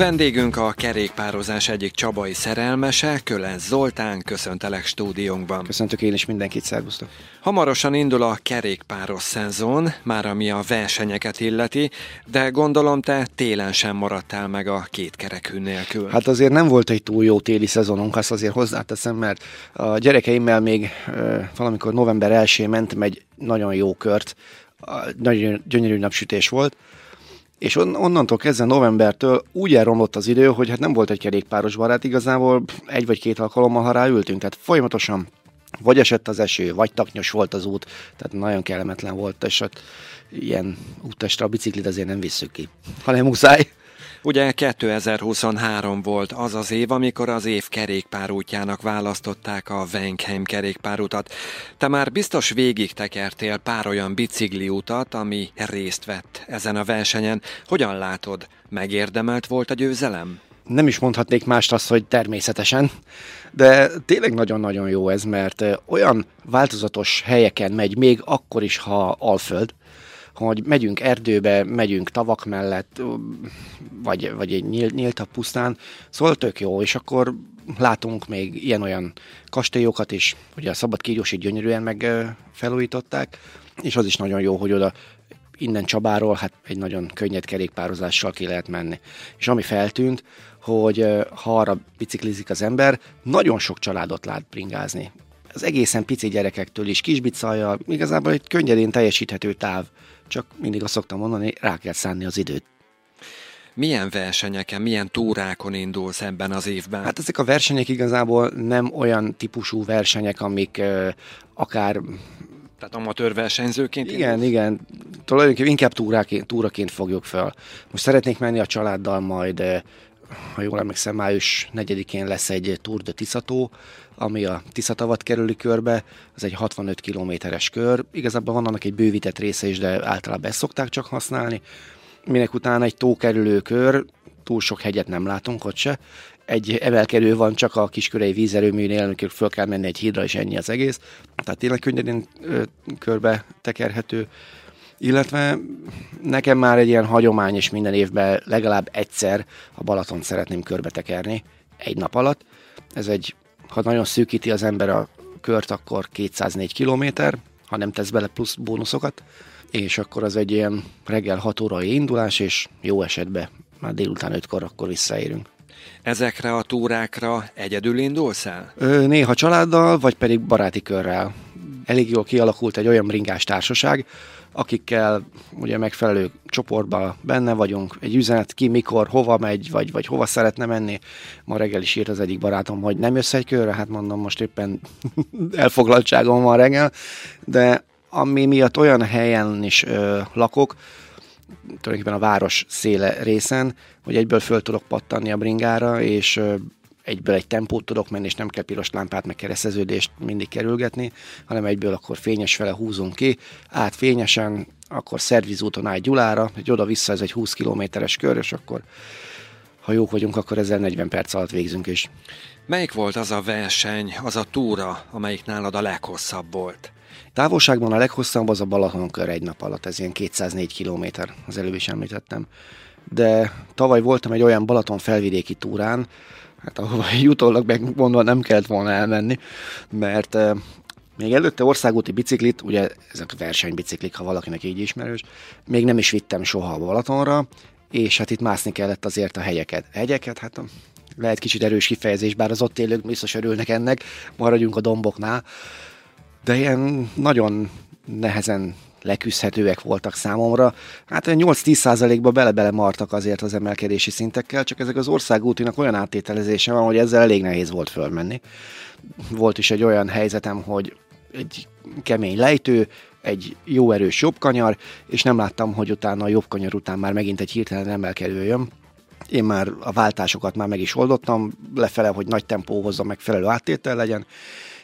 Vendégünk a kerékpározás egyik csabai szerelmese, Kölen Zoltán, köszöntelek stúdiónkban. Köszöntök én is mindenkit, szervusztok. Hamarosan indul a kerékpáros szezon, már ami a versenyeket illeti, de gondolom te télen sem maradtál meg a két kerekű nélkül. Hát azért nem volt egy túl jó téli szezonunk, azt azért hozzáteszem, mert a gyerekeimmel még valamikor november 1 mentem egy nagyon jó kört, nagyon gyönyörű napsütés volt, és on, onnantól kezdve novembertől úgy elromlott az idő, hogy hát nem volt egy kerékpáros barát, igazából egy vagy két alkalommal, ha ráültünk, tehát folyamatosan vagy esett az eső, vagy taknyos volt az út, tehát nagyon kellemetlen volt, és ott ilyen útestre a biciklit azért nem visszük ki, hanem muszáj. Ugye 2023 volt az az év, amikor az év kerékpárútjának választották a Wenkheim kerékpárutat. Te már biztos végig tekertél pár olyan bicikliutat, ami részt vett ezen a versenyen. Hogyan látod, megérdemelt volt a győzelem? nem is mondhatnék mást azt, hogy természetesen, de tényleg nagyon-nagyon jó ez, mert olyan változatos helyeken megy, még akkor is, ha alföld, hogy megyünk erdőbe, megyünk tavak mellett, vagy, vagy egy nyílt, nyílt a pusztán, szóval tök jó, és akkor látunk még ilyen-olyan kastélyokat is, ugye a szabad kígyósi gyönyörűen meg és az is nagyon jó, hogy oda innen Csabáról hát egy nagyon könnyed kerékpározással ki lehet menni. És ami feltűnt, hogy ha arra biciklizik az ember, nagyon sok családot lát bringázni. Az egészen pici gyerekektől is, kisbicajjal, igazából egy könnyedén teljesíthető táv csak mindig azt szoktam mondani, rá kell szánni az időt. Milyen versenyeken, milyen túrákon indulsz ebben az évben? Hát ezek a versenyek igazából nem olyan típusú versenyek, amik uh, akár tehát amatőr versenyzőként? Igen, indulsz? igen. Tulajdonképpen inkább túráként, túraként fogjuk fel. Most szeretnék menni a családdal majd, ha jól emlékszem, május 4-én lesz egy Tour de Tiszató, ami a Tiszatavat kerüli körbe, az egy 65 kilométeres kör. Igazából van annak egy bővített része is, de általában ezt szokták csak használni. Minek utána egy tókerülő kör, túl sok hegyet nem látunk ott se. Egy emelkedő van csak a kiskörei vízerőműnél, amikor föl kell menni egy hídra, és ennyi az egész. Tehát tényleg könnyedén ö, körbe tekerhető. Illetve nekem már egy ilyen hagyomány, és minden évben legalább egyszer a Balaton szeretném körbe tekerni, egy nap alatt. Ez egy ha nagyon szűkíti az ember a kört, akkor 204 km, ha nem tesz bele plusz bónuszokat, és akkor az egy ilyen reggel 6 órai indulás, és jó esetben már délután 5-kor akkor visszaérünk. Ezekre a túrákra egyedül indulsz el? Ö, néha családdal, vagy pedig baráti körrel. Elég jól kialakult egy olyan bringás társaság, akikkel ugye megfelelő csoportban benne vagyunk, egy üzenet ki, mikor, hova megy, vagy, vagy hova szeretne menni. Ma reggel is írt az egyik barátom, hogy nem jössz egy körre, hát mondom, most éppen elfoglaltságom van reggel, de ami miatt olyan helyen is ö, lakok, tulajdonképpen a város széle részen, hogy egyből föl tudok pattanni a bringára, és egyből egy tempót tudok menni, és nem kell piros lámpát, meg kereszteződést mindig kerülgetni, hanem egyből akkor fényes fele húzunk ki, át fényesen, akkor szervizúton át Gyulára, hogy oda-vissza ez egy 20 kilométeres kör, és akkor ha jók vagyunk, akkor ezzel 40 perc alatt végzünk is. Melyik volt az a verseny, az a túra, amelyik nálad a leghosszabb volt? Távolságban a leghosszabb az a Balatonkör egy nap alatt, ez ilyen 204 kilométer, az előbb is említettem. De tavaly voltam egy olyan Balaton felvidéki túrán, hát ahova jutólag megmondva nem kellett volna elmenni, mert uh, még előtte országúti biciklit, ugye ezek versenybiciklik, ha valakinek így ismerős, még nem is vittem soha a Balatonra, és hát itt mászni kellett azért a hegyeket. Hegyeket, hát lehet kicsit erős kifejezés, bár az ott élők biztos örülnek ennek, maradjunk a domboknál, de ilyen nagyon nehezen leküzdhetőek voltak számomra. Hát 8-10%-ba bele-bele martak azért az emelkedési szintekkel, csak ezek az országútinak olyan áttételezése van, hogy ezzel elég nehéz volt fölmenni. Volt is egy olyan helyzetem, hogy egy kemény lejtő, egy jó erős jobb kanyar, és nem láttam, hogy utána a jobb kanyar után már megint egy hirtelen emelkedő jön. Én már a váltásokat már meg is oldottam, lefele, hogy nagy tempó hozza megfelelő áttétel legyen,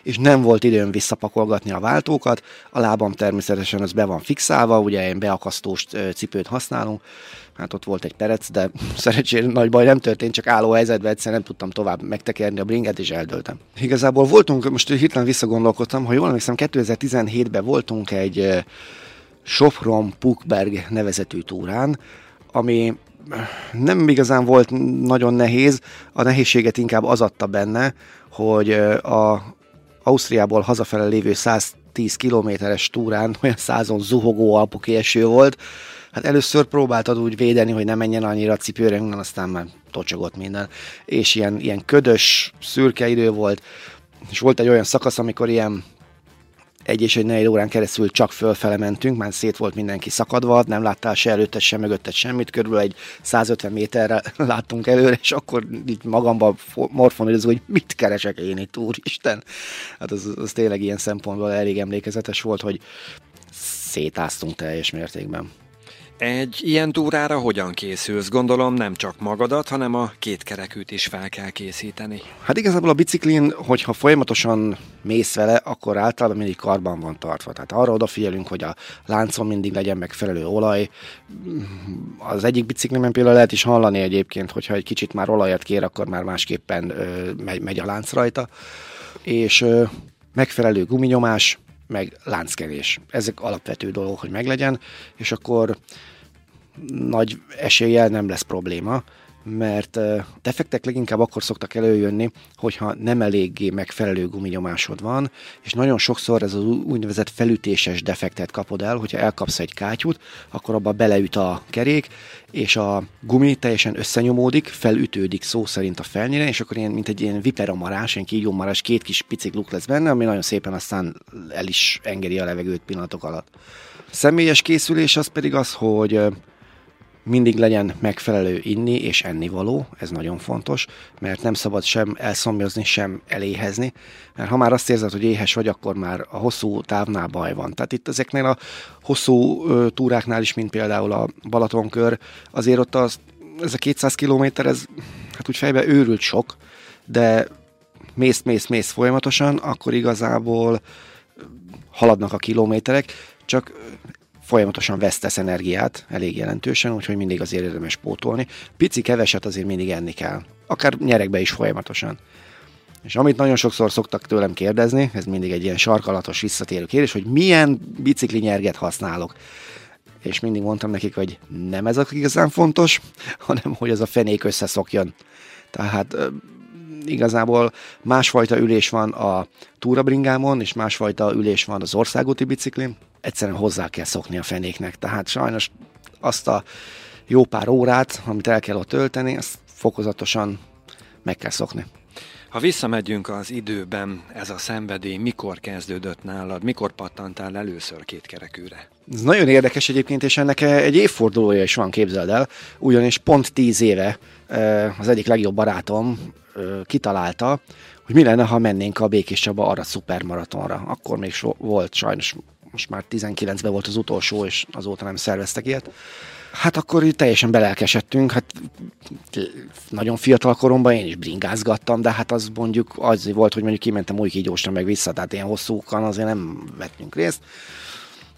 és nem volt időm visszapakolgatni a váltókat. A lábam természetesen az be van fixálva, ugye én beakasztós cipőt használunk, hát ott volt egy perec, de szerencsére nagy baj nem történt, csak álló helyzetben egyszerűen nem tudtam tovább megtekerni a bringet, és eldöltem. Igazából voltunk, most hirtelen visszagondolkodtam, ha jól emlékszem, 2017-ben voltunk egy Sopron Pukberg nevezetű túrán, ami nem igazán volt nagyon nehéz, a nehézséget inkább az adta benne, hogy a Ausztriából hazafele lévő 110 kilométeres túrán olyan százon zuhogó alpoki eső volt, Hát először próbáltad úgy védeni, hogy ne menjen annyira a cipőre, aztán már tocsogott minden. És ilyen, ilyen ködös, szürke idő volt, és volt egy olyan szakasz, amikor ilyen egy és egy negyed órán keresztül csak fölfele mentünk, már szét volt mindenki szakadva, nem láttál se előtte, se mögöttet semmit, körülbelül egy 150 méterre láttunk előre, és akkor így magamban morfonizó, hogy mit keresek én itt, úristen. Hát az, az tényleg ilyen szempontból elég emlékezetes volt, hogy szétáztunk teljes mértékben. Egy ilyen túrára hogyan készülsz? Gondolom nem csak magadat, hanem a két kerekűt is fel kell készíteni. Hát igazából a biciklin, hogyha folyamatosan mész vele, akkor általában mindig karban van tartva. Tehát arra odafigyelünk, hogy a láncon mindig legyen megfelelő olaj. Az egyik biciklimen például lehet is hallani egyébként, hogyha egy kicsit már olajat kér, akkor már másképpen ö, megy, megy a lánc rajta. És ö, megfelelő guminyomás, meg lánckerés. Ezek alapvető dolgok, hogy meglegyen, és akkor nagy eséllyel nem lesz probléma, mert defektek leginkább akkor szoktak előjönni, hogyha nem eléggé megfelelő guminyomásod van, és nagyon sokszor ez az úgynevezett felütéses defektet kapod el, hogyha elkapsz egy kátyút, akkor abba beleüt a kerék, és a gumi teljesen összenyomódik, felütődik szó szerint a felnyire, és akkor ilyen, mint egy ilyen viperamarás, ilyen kígyómarás, két kis picik luk lesz benne, ami nagyon szépen aztán el is engedi a levegőt pillanatok alatt. Személyes készülés az pedig az, hogy mindig legyen megfelelő inni és ennivaló, ez nagyon fontos, mert nem szabad sem elszomjazni, sem eléhezni, mert ha már azt érzed, hogy éhes vagy, akkor már a hosszú távnál baj van. Tehát itt ezeknél a hosszú túráknál is, mint például a Balatonkör, azért ott az, ez a 200 kilométer, ez hát úgy fejbe őrült sok, de mész, mész, mész folyamatosan, akkor igazából haladnak a kilométerek, csak folyamatosan vesztesz energiát, elég jelentősen, úgyhogy mindig azért érdemes pótolni. Pici keveset azért mindig enni kell. Akár nyerekbe is folyamatosan. És amit nagyon sokszor szoktak tőlem kérdezni, ez mindig egy ilyen sarkalatos visszatérő kérdés, hogy milyen bicikli nyerget használok. És mindig mondtam nekik, hogy nem ez a igazán fontos, hanem hogy ez a fenék összeszokjon. Tehát igazából másfajta ülés van a túrabringámon, és másfajta ülés van az országúti biciklim. Egyszerűen hozzá kell szokni a fenéknek. Tehát sajnos azt a jó pár órát, amit el kell ott tölteni, azt fokozatosan meg kell szokni. Ha visszamegyünk az időben, ez a szenvedély mikor kezdődött nálad? Mikor pattantál először két kerekűre? Ez nagyon érdekes egyébként, és ennek egy évfordulója is van, képzeld el. Ugyanis pont tíz éve az egyik legjobb barátom kitalálta, hogy mi lenne, ha mennénk a Békés Csaba arra szupermaratonra. Akkor még so, volt sajnos, most már 19-ben volt az utolsó, és azóta nem szerveztek ilyet. Hát akkor teljesen belelkesedtünk, hát nagyon fiatal koromban én is bringázgattam, de hát az mondjuk az volt, hogy mondjuk kimentem új kígyósra meg vissza, tehát ilyen hosszúkan azért nem vettünk részt.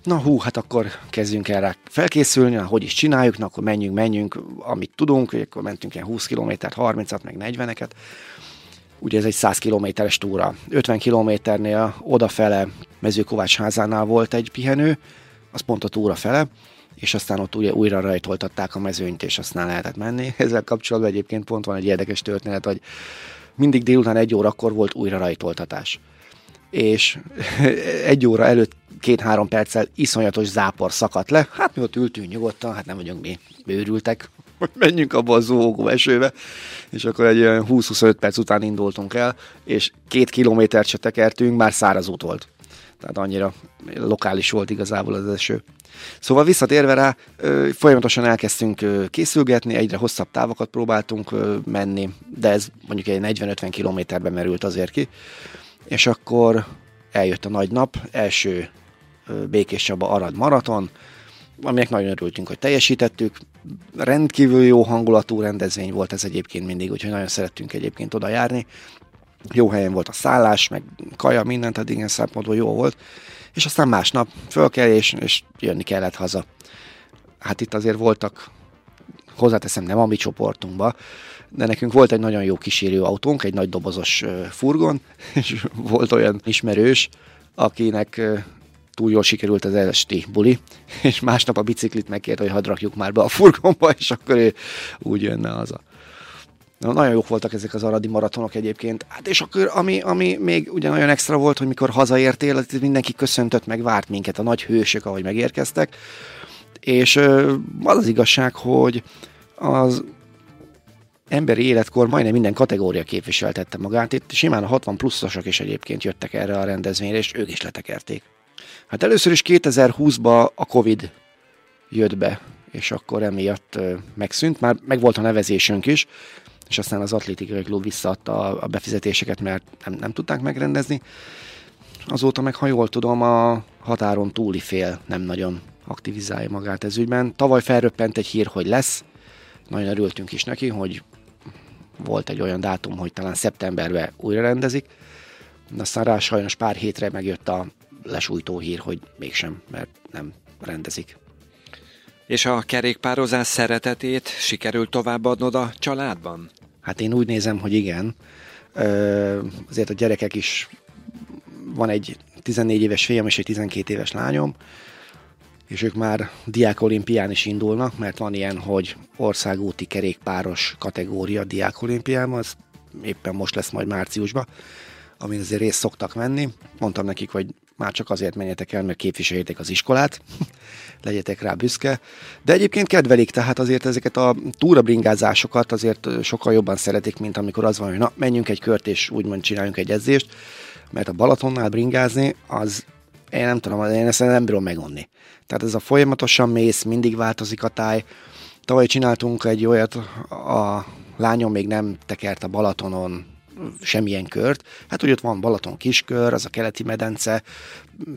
Na hú, hát akkor kezdjünk el rá felkészülni, na, hogy is csináljuk, na akkor menjünk, menjünk, amit tudunk, akkor mentünk ilyen 20 km, 30-at, meg 40-eket. Ugye ez egy 100 kilométeres túra. 50 kilométernél odafele Mezőkovács házánál volt egy pihenő, az pont a túra fele, és aztán ott ugye újra rajtoltatták a mezőnyt, és aztán lehetett menni. Ezzel kapcsolatban egyébként pont van egy érdekes történet, hogy mindig délután egy órakor volt újra rajtoltatás. És egy óra előtt két-három perccel iszonyatos zápor szakadt le. Hát mi ott ültünk nyugodtan, hát nem vagyunk mi bőrültek, hogy menjünk abba a zúgó esőbe, és akkor egy olyan 20-25 perc után indultunk el, és két kilométert se tekertünk, már száraz út volt. Tehát annyira lokális volt igazából az eső. Szóval visszatérve rá, folyamatosan elkezdtünk készülgetni, egyre hosszabb távokat próbáltunk menni, de ez mondjuk egy 40-50 kilométerben merült azért ki. És akkor eljött a nagy nap, első Békés Csaba Arad maraton, aminek nagyon örültünk, hogy teljesítettük. Rendkívül jó hangulatú rendezvény volt ez egyébként mindig, úgyhogy nagyon szerettünk egyébként oda járni. Jó helyen volt a szállás, meg kaja, mindent, tehát ilyen szempontból jó volt. És aztán másnap fölkelés, és jönni kellett haza. Hát itt azért voltak, hozzáteszem, nem a mi csoportunkba, de nekünk volt egy nagyon jó kísérő autónk, egy nagy dobozos furgon, és volt olyan ismerős, akinek túl jól sikerült az esti buli, és másnap a biciklit megkért, hogy hadd rakjuk már be a furgonba, és akkor ő úgy jönne haza. Na, nagyon jók voltak ezek az aradi maratonok egyébként. Hát és akkor, ami, ami még ugye nagyon extra volt, hogy mikor hazaértél, mindenki köszöntött, meg várt minket, a nagy hősök, ahogy megérkeztek. És az az igazság, hogy az emberi életkor majdnem minden kategória képviseltette magát. Itt simán a 60 pluszosok is egyébként jöttek erre a rendezvényre, és ők is letekerték. Hát először is 2020-ban a Covid jött be, és akkor emiatt megszűnt. Már megvolt a nevezésünk is, és aztán az atlétikai klub visszaadta a befizetéseket, mert nem, nem tudták megrendezni. Azóta meg, ha jól tudom, a határon túli fél nem nagyon aktivizálja magát ez ügyben. Tavaly felröppent egy hír, hogy lesz. Nagyon örültünk is neki, hogy volt egy olyan dátum, hogy talán szeptemberben újra rendezik. Aztán rá sajnos pár hétre megjött a lesújtó hír, hogy mégsem, mert nem rendezik. És a kerékpározás szeretetét sikerült továbbadnod a családban? Hát én úgy nézem, hogy igen. Ö, azért a gyerekek is, van egy 14 éves fiam és egy 12 éves lányom, és ők már diákolimpián is indulnak, mert van ilyen, hogy országúti kerékpáros kategória diákolimpiában, az éppen most lesz majd márciusban, amin azért részt szoktak menni. Mondtam nekik, hogy már csak azért menjetek el, mert képviseljétek az iskolát, legyetek rá büszke. De egyébként kedvelik, tehát azért ezeket a túrabringázásokat azért sokkal jobban szeretik, mint amikor az van, hogy na, menjünk egy kört és úgymond csináljunk egy edzést, mert a Balatonnál bringázni, az én nem tudom, én ezt nem bírom megonni. Tehát ez a folyamatosan mész, mindig változik a táj. Tavaly csináltunk egy olyat, a lányom még nem tekert a Balatonon semmilyen kört. Hát úgy ott van Balaton kiskör, az a keleti medence,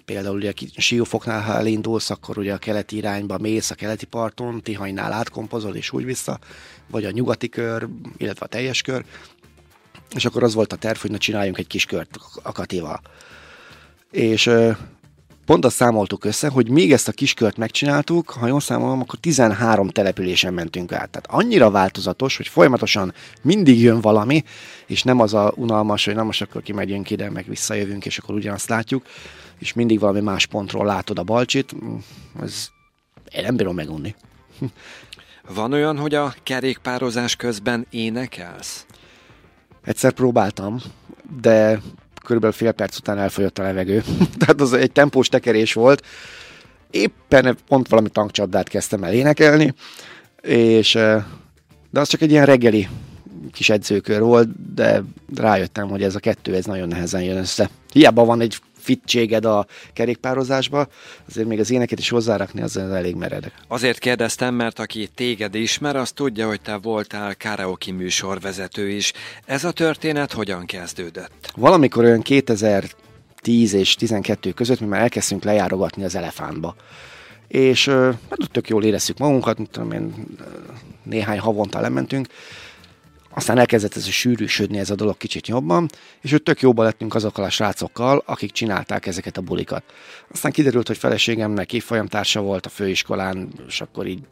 például ugye a Siófoknál, ha elindulsz, akkor ugye a keleti irányba mész a keleti parton, Tihanynál átkompozol és úgy vissza, vagy a nyugati kör, illetve a teljes kör. És akkor az volt a terv, hogy na csináljunk egy kis kört a Katival. És pont azt számoltuk össze, hogy még ezt a kiskört megcsináltuk, ha jól számolom, akkor 13 településen mentünk át. Tehát annyira változatos, hogy folyamatosan mindig jön valami, és nem az a unalmas, hogy na most akkor kimegyünk ide, meg visszajövünk, és akkor ugyanazt látjuk, és mindig valami más pontról látod a balcsit, ez én nem bírom megunni. Van olyan, hogy a kerékpározás közben énekelsz? Egyszer próbáltam, de körülbelül fél perc után elfogyott a levegő. Tehát az egy tempós tekerés volt. Éppen pont valami tankcsapdát kezdtem el énekelni, és de az csak egy ilyen reggeli kis edzőkör volt, de rájöttem, hogy ez a kettő, ez nagyon nehezen jön össze. Hiába van egy fittséged a kerékpározásba, azért még az éneket is hozzárakni, az elég meredek. Azért kérdeztem, mert aki téged ismer, az tudja, hogy te voltál karaoke műsorvezető is. Ez a történet hogyan kezdődött? Valamikor olyan 2010 és 12 között mi már elkezdtünk lejárogatni az elefántba. És hát tök jól érezzük magunkat, tudom én, néhány havonta lementünk, aztán elkezdett ez a sűrűsödni ez a dolog kicsit jobban, és ott tök jóba lettünk azokkal a srácokkal, akik csinálták ezeket a bulikat. Aztán kiderült, hogy feleségemnek évfolyamtársa volt a főiskolán, és akkor így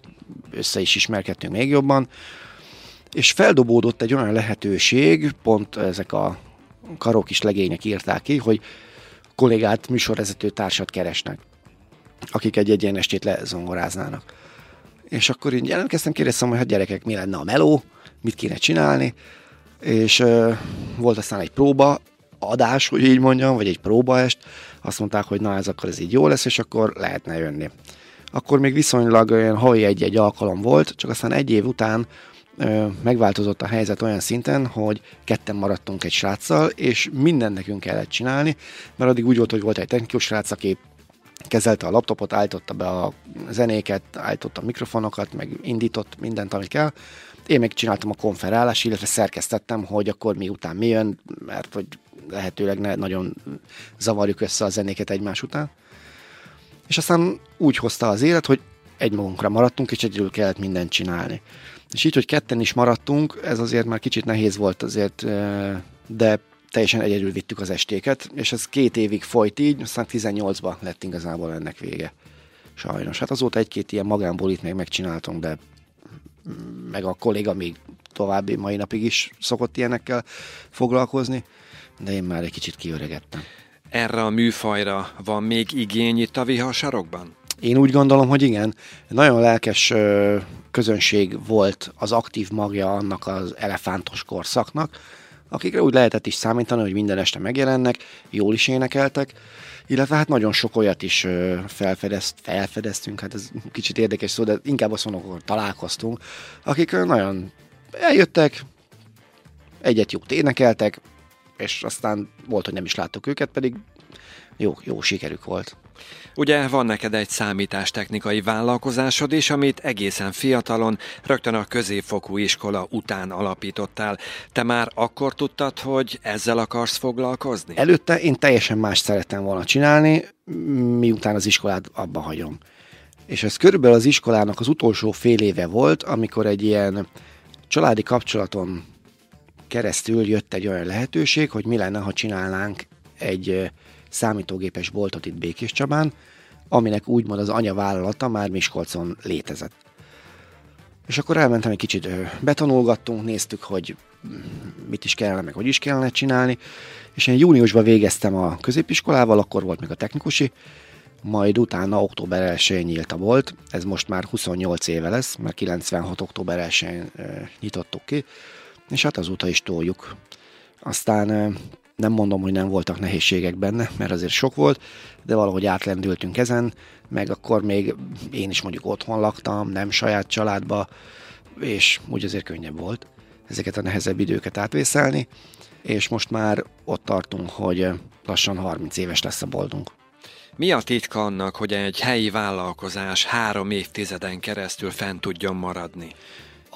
össze is ismerkedtünk még jobban, és feldobódott egy olyan lehetőség, pont ezek a karok is legények írták ki, hogy kollégát, műsorvezető társat keresnek, akik egy egyenestét lezongoráznának. És akkor így jelentkeztem, kérdeztem, hogy hát gyerekek, mi lenne a meló, mit kéne csinálni, és uh, volt aztán egy próba adás, hogy így mondjam, vagy egy próbaest, azt mondták, hogy na ez akkor ez így jó lesz, és akkor lehetne jönni. Akkor még viszonylag olyan havi egy-egy alkalom volt, csak aztán egy év után ö, megváltozott a helyzet olyan szinten, hogy ketten maradtunk egy sráccal, és minden nekünk kellett csinálni, mert addig úgy volt, hogy volt egy technikus srác, aki kezelte a laptopot, állította be a zenéket, állította a mikrofonokat, meg indított mindent, amit kell, én meg csináltam a konferálást, illetve szerkesztettem, hogy akkor mi után mi jön, mert hogy lehetőleg ne nagyon zavarjuk össze a zenéket egymás után. És aztán úgy hozta az élet, hogy egymagunkra maradtunk, és egyedül kellett mindent csinálni. És így, hogy ketten is maradtunk, ez azért már kicsit nehéz volt azért, de teljesen egyedül vittük az estéket, és ez két évig folyt így, aztán 18-ban lett igazából ennek vége. Sajnos. Hát azóta egy-két ilyen magánbolit még megcsináltunk, de meg a kolléga még további mai napig is szokott ilyenekkel foglalkozni, de én már egy kicsit kiöregettem. Erre a műfajra van még igény itt a viharsarokban? Én úgy gondolom, hogy igen. Nagyon lelkes közönség volt az aktív magja annak az elefántos korszaknak, akikre úgy lehetett is számítani, hogy minden este megjelennek, jól is énekeltek, illetve hát nagyon sok olyat is felfedezt, felfedeztünk, hát ez kicsit érdekes szó, de inkább azt mondom, hogy találkoztunk, akik nagyon eljöttek, egyet jót énekeltek, és aztán volt, hogy nem is láttuk őket, pedig jó, jó sikerük volt. Ugye van neked egy számítástechnikai vállalkozásod is, amit egészen fiatalon, rögtön a középfokú iskola után alapítottál. Te már akkor tudtad, hogy ezzel akarsz foglalkozni? Előtte én teljesen más szerettem volna csinálni, miután az iskolát abba hagyom. És ez körülbelül az iskolának az utolsó fél éve volt, amikor egy ilyen családi kapcsolaton keresztül jött egy olyan lehetőség, hogy mi lenne, ha csinálnánk egy számítógépes boltot itt Békés Csabán, aminek úgymond az anyavállalata már Miskolcon létezett. És akkor elmentem egy kicsit, betanulgattunk, néztük, hogy mit is kellene, meg hogy is kellene csinálni, és én júniusban végeztem a középiskolával, akkor volt még a technikusi, majd utána október 1-én nyílt a bolt, ez most már 28 éve lesz, mert 96. október 1-én nyitottuk ki, és hát azóta is toljuk. Aztán nem mondom, hogy nem voltak nehézségek benne, mert azért sok volt, de valahogy átlendültünk ezen, meg akkor még én is mondjuk otthon laktam, nem saját családba, és úgy azért könnyebb volt ezeket a nehezebb időket átvészelni, és most már ott tartunk, hogy lassan 30 éves lesz a boldunk. Mi a titka annak, hogy egy helyi vállalkozás három évtizeden keresztül fent tudjon maradni?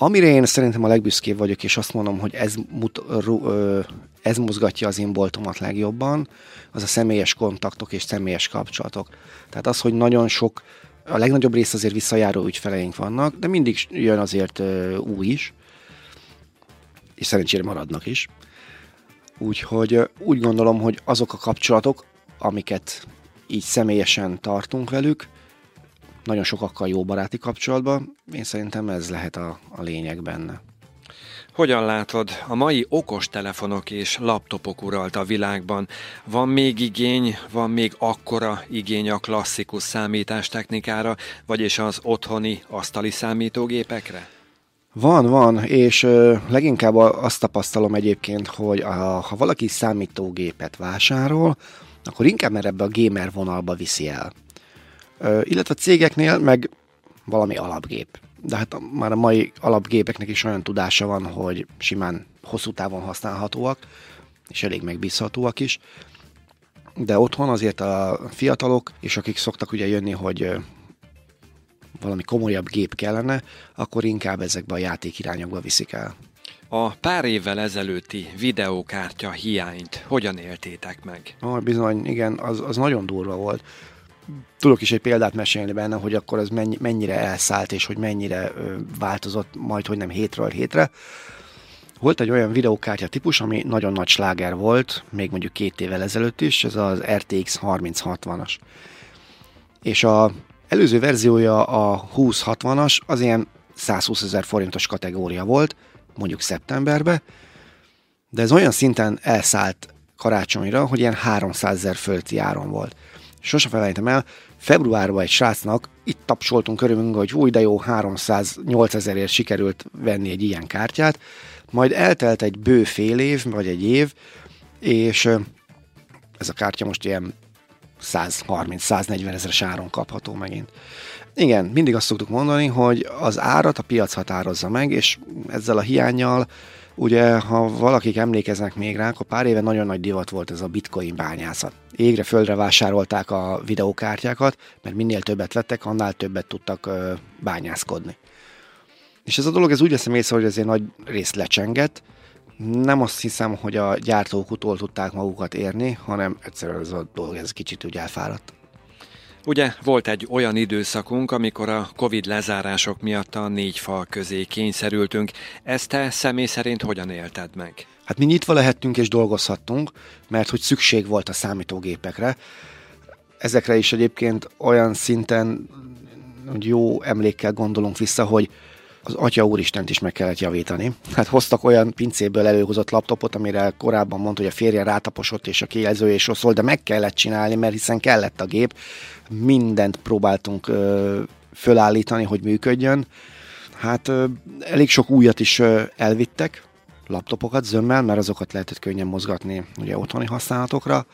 Amire én szerintem a legbüszkébb vagyok, és azt mondom, hogy ez, mut, ru, ö, ez mozgatja az én boltomat legjobban, az a személyes kontaktok és személyes kapcsolatok. Tehát az, hogy nagyon sok, a legnagyobb rész azért visszajáró ügyfeleink vannak, de mindig jön azért ö, új is, és szerencsére maradnak is. Úgyhogy úgy gondolom, hogy azok a kapcsolatok, amiket így személyesen tartunk velük, nagyon sokakkal jó baráti kapcsolatban. Én szerintem ez lehet a, a lényeg benne. Hogyan látod, a mai okos telefonok és laptopok uralt a világban. Van még igény, van még akkora igény a klasszikus számítástechnikára, vagyis az otthoni asztali számítógépekre? Van, van, és ö, leginkább azt tapasztalom egyébként, hogy a, ha valaki számítógépet vásárol, akkor inkább mert ebbe a gamer vonalba viszi el illetve a cégeknél meg valami alapgép. De hát már a mai alapgépeknek is olyan tudása van, hogy simán hosszú távon használhatóak, és elég megbízhatóak is. De otthon azért a fiatalok, és akik szoktak ugye jönni, hogy valami komolyabb gép kellene, akkor inkább ezekbe a játék irányokba viszik el. A pár évvel ezelőtti videókártya hiányt hogyan éltétek meg? Ah, bizony, igen, az, az nagyon durva volt tudok is egy példát mesélni benne, hogy akkor ez mennyi, mennyire elszállt, és hogy mennyire változott majd, hogy nem hétről hétre. Volt egy olyan videókártya típus, ami nagyon nagy sláger volt, még mondjuk két évvel ezelőtt is, ez az RTX 3060-as. És a előző verziója a 2060-as, az ilyen 120 ezer forintos kategória volt, mondjuk szeptemberben, de ez olyan szinten elszállt karácsonyra, hogy ilyen 300 ezer fölti áron volt sose felejtem el, februárban egy srácnak itt tapsoltunk körülünk, hogy új, de jó, 308 ezerért sikerült venni egy ilyen kártyát, majd eltelt egy bő fél év, vagy egy év, és ez a kártya most ilyen 130-140 ezeres áron kapható megint. Igen, mindig azt szoktuk mondani, hogy az árat a piac határozza meg, és ezzel a hiányjal Ugye, ha valakik emlékeznek még rá, akkor pár éve nagyon nagy divat volt ez a bitcoin bányászat. Égre földre vásárolták a videókártyákat, mert minél többet vettek, annál többet tudtak ö, bányászkodni. És ez a dolog, ez úgy veszem észre, hogy ezért nagy részt lecsengett. Nem azt hiszem, hogy a gyártók utól tudták magukat érni, hanem egyszerűen ez a dolog, ez kicsit úgy elfáradt. Ugye volt egy olyan időszakunk, amikor a Covid lezárások miatt a négy fal közé kényszerültünk. Ezt te személy szerint hogyan élted meg? Hát mi nyitva lehettünk és dolgozhattunk, mert hogy szükség volt a számítógépekre. Ezekre is egyébként olyan szinten hogy jó emlékkel gondolunk vissza, hogy az atya úristent is meg kellett javítani. Hát hoztak olyan pincéből előhozott laptopot, amire korábban mondta, hogy a férje rátaposott és a kijelzője is rossz volt, de meg kellett csinálni, mert hiszen kellett a gép. Mindent próbáltunk ö, fölállítani, hogy működjön. Hát ö, elég sok újat is ö, elvittek, laptopokat zömmel, mert azokat lehetett könnyen mozgatni ugye otthoni használatokra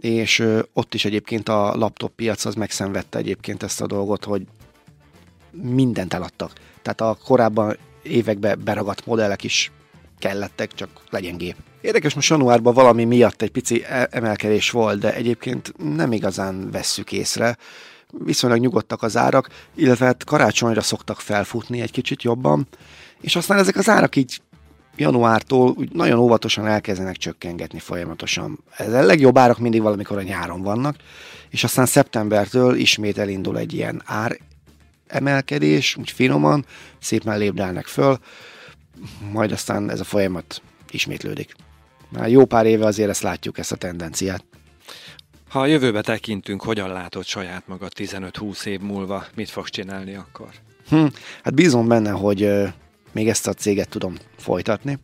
és ott is egyébként a laptop piac az megszenvedte egyébként ezt a dolgot, hogy mindent eladtak. Tehát a korábban években beragadt modellek is kellettek, csak legyen gép. Érdekes, most januárban valami miatt egy pici e- emelkedés volt, de egyébként nem igazán vesszük észre. Viszonylag nyugodtak az árak, illetve hát karácsonyra szoktak felfutni egy kicsit jobban, és aztán ezek az árak így januártól úgy nagyon óvatosan elkezdenek csökkengetni folyamatosan. Ez a legjobb árak mindig valamikor a nyáron vannak, és aztán szeptembertől ismét elindul egy ilyen ár emelkedés, úgy finoman, szépen lépdelnek föl, majd aztán ez a folyamat ismétlődik. Már jó pár éve azért ezt látjuk, ezt a tendenciát. Ha a jövőbe tekintünk, hogyan látod saját magad 15-20 év múlva, mit fogsz csinálni akkor? Hm, hát bízom benne, hogy még ezt a céget tudom folytatni.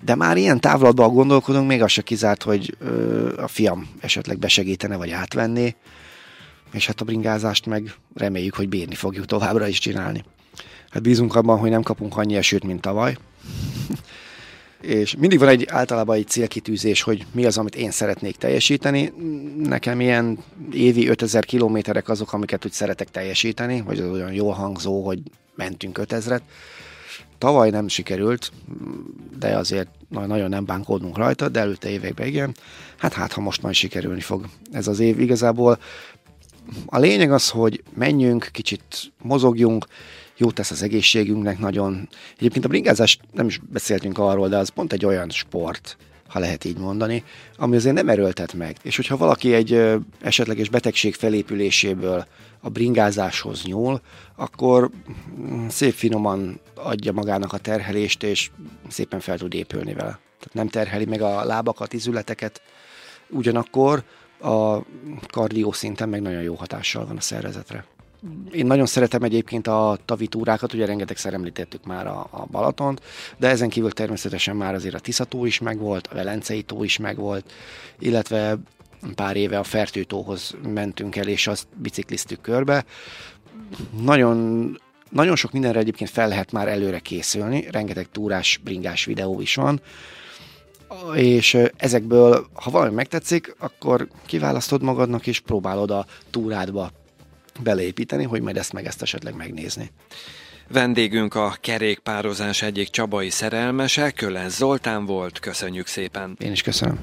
De már ilyen távlatban gondolkodunk, még az se kizárt, hogy ö, a fiam esetleg besegítene, vagy átvenni, és hát a bringázást meg reméljük, hogy bírni fogjuk továbbra is csinálni. Hát bízunk abban, hogy nem kapunk annyi esőt, mint tavaly. és mindig van egy általában egy célkitűzés, hogy mi az, amit én szeretnék teljesíteni. Nekem ilyen évi 5000 kilométerek azok, amiket úgy szeretek teljesíteni, vagy az olyan jól hangzó, hogy mentünk 5000-et. Tavaly nem sikerült, de azért nagyon nem bánkódunk rajta, de előtte években igen. Hát hát, ha most majd sikerülni fog ez az év. Igazából a lényeg az, hogy menjünk, kicsit mozogjunk, jó tesz az egészségünknek nagyon. Egyébként a bringázás, nem is beszéltünk arról, de az pont egy olyan sport, ha lehet így mondani, ami azért nem erőltet meg. És hogyha valaki egy esetleges betegség felépüléséből a bringázáshoz nyúl, akkor mm, szép finoman adja magának a terhelést, és szépen fel tud épülni vele. Tehát nem terheli meg a lábakat, izületeket, ugyanakkor a kardió szinten meg nagyon jó hatással van a szervezetre. Én nagyon szeretem egyébként a tavitúrákat, ugye rengetegszer említettük már a, a Balatont, de ezen kívül természetesen már azért a Tiszató is megvolt, a Velencei tó is megvolt, illetve pár éve a Fertőtóhoz mentünk el, és azt bicikliztük körbe. Nagyon nagyon sok mindenre egyébként fel lehet már előre készülni, rengeteg túrás, bringás videó is van, és ezekből, ha valami megtetszik, akkor kiválasztod magadnak, és próbálod a túrádba beleépíteni, hogy majd ezt meg ezt esetleg megnézni. Vendégünk a kerékpározás egyik csabai szerelmese, Kölen Zoltán volt, köszönjük szépen. Én is köszönöm.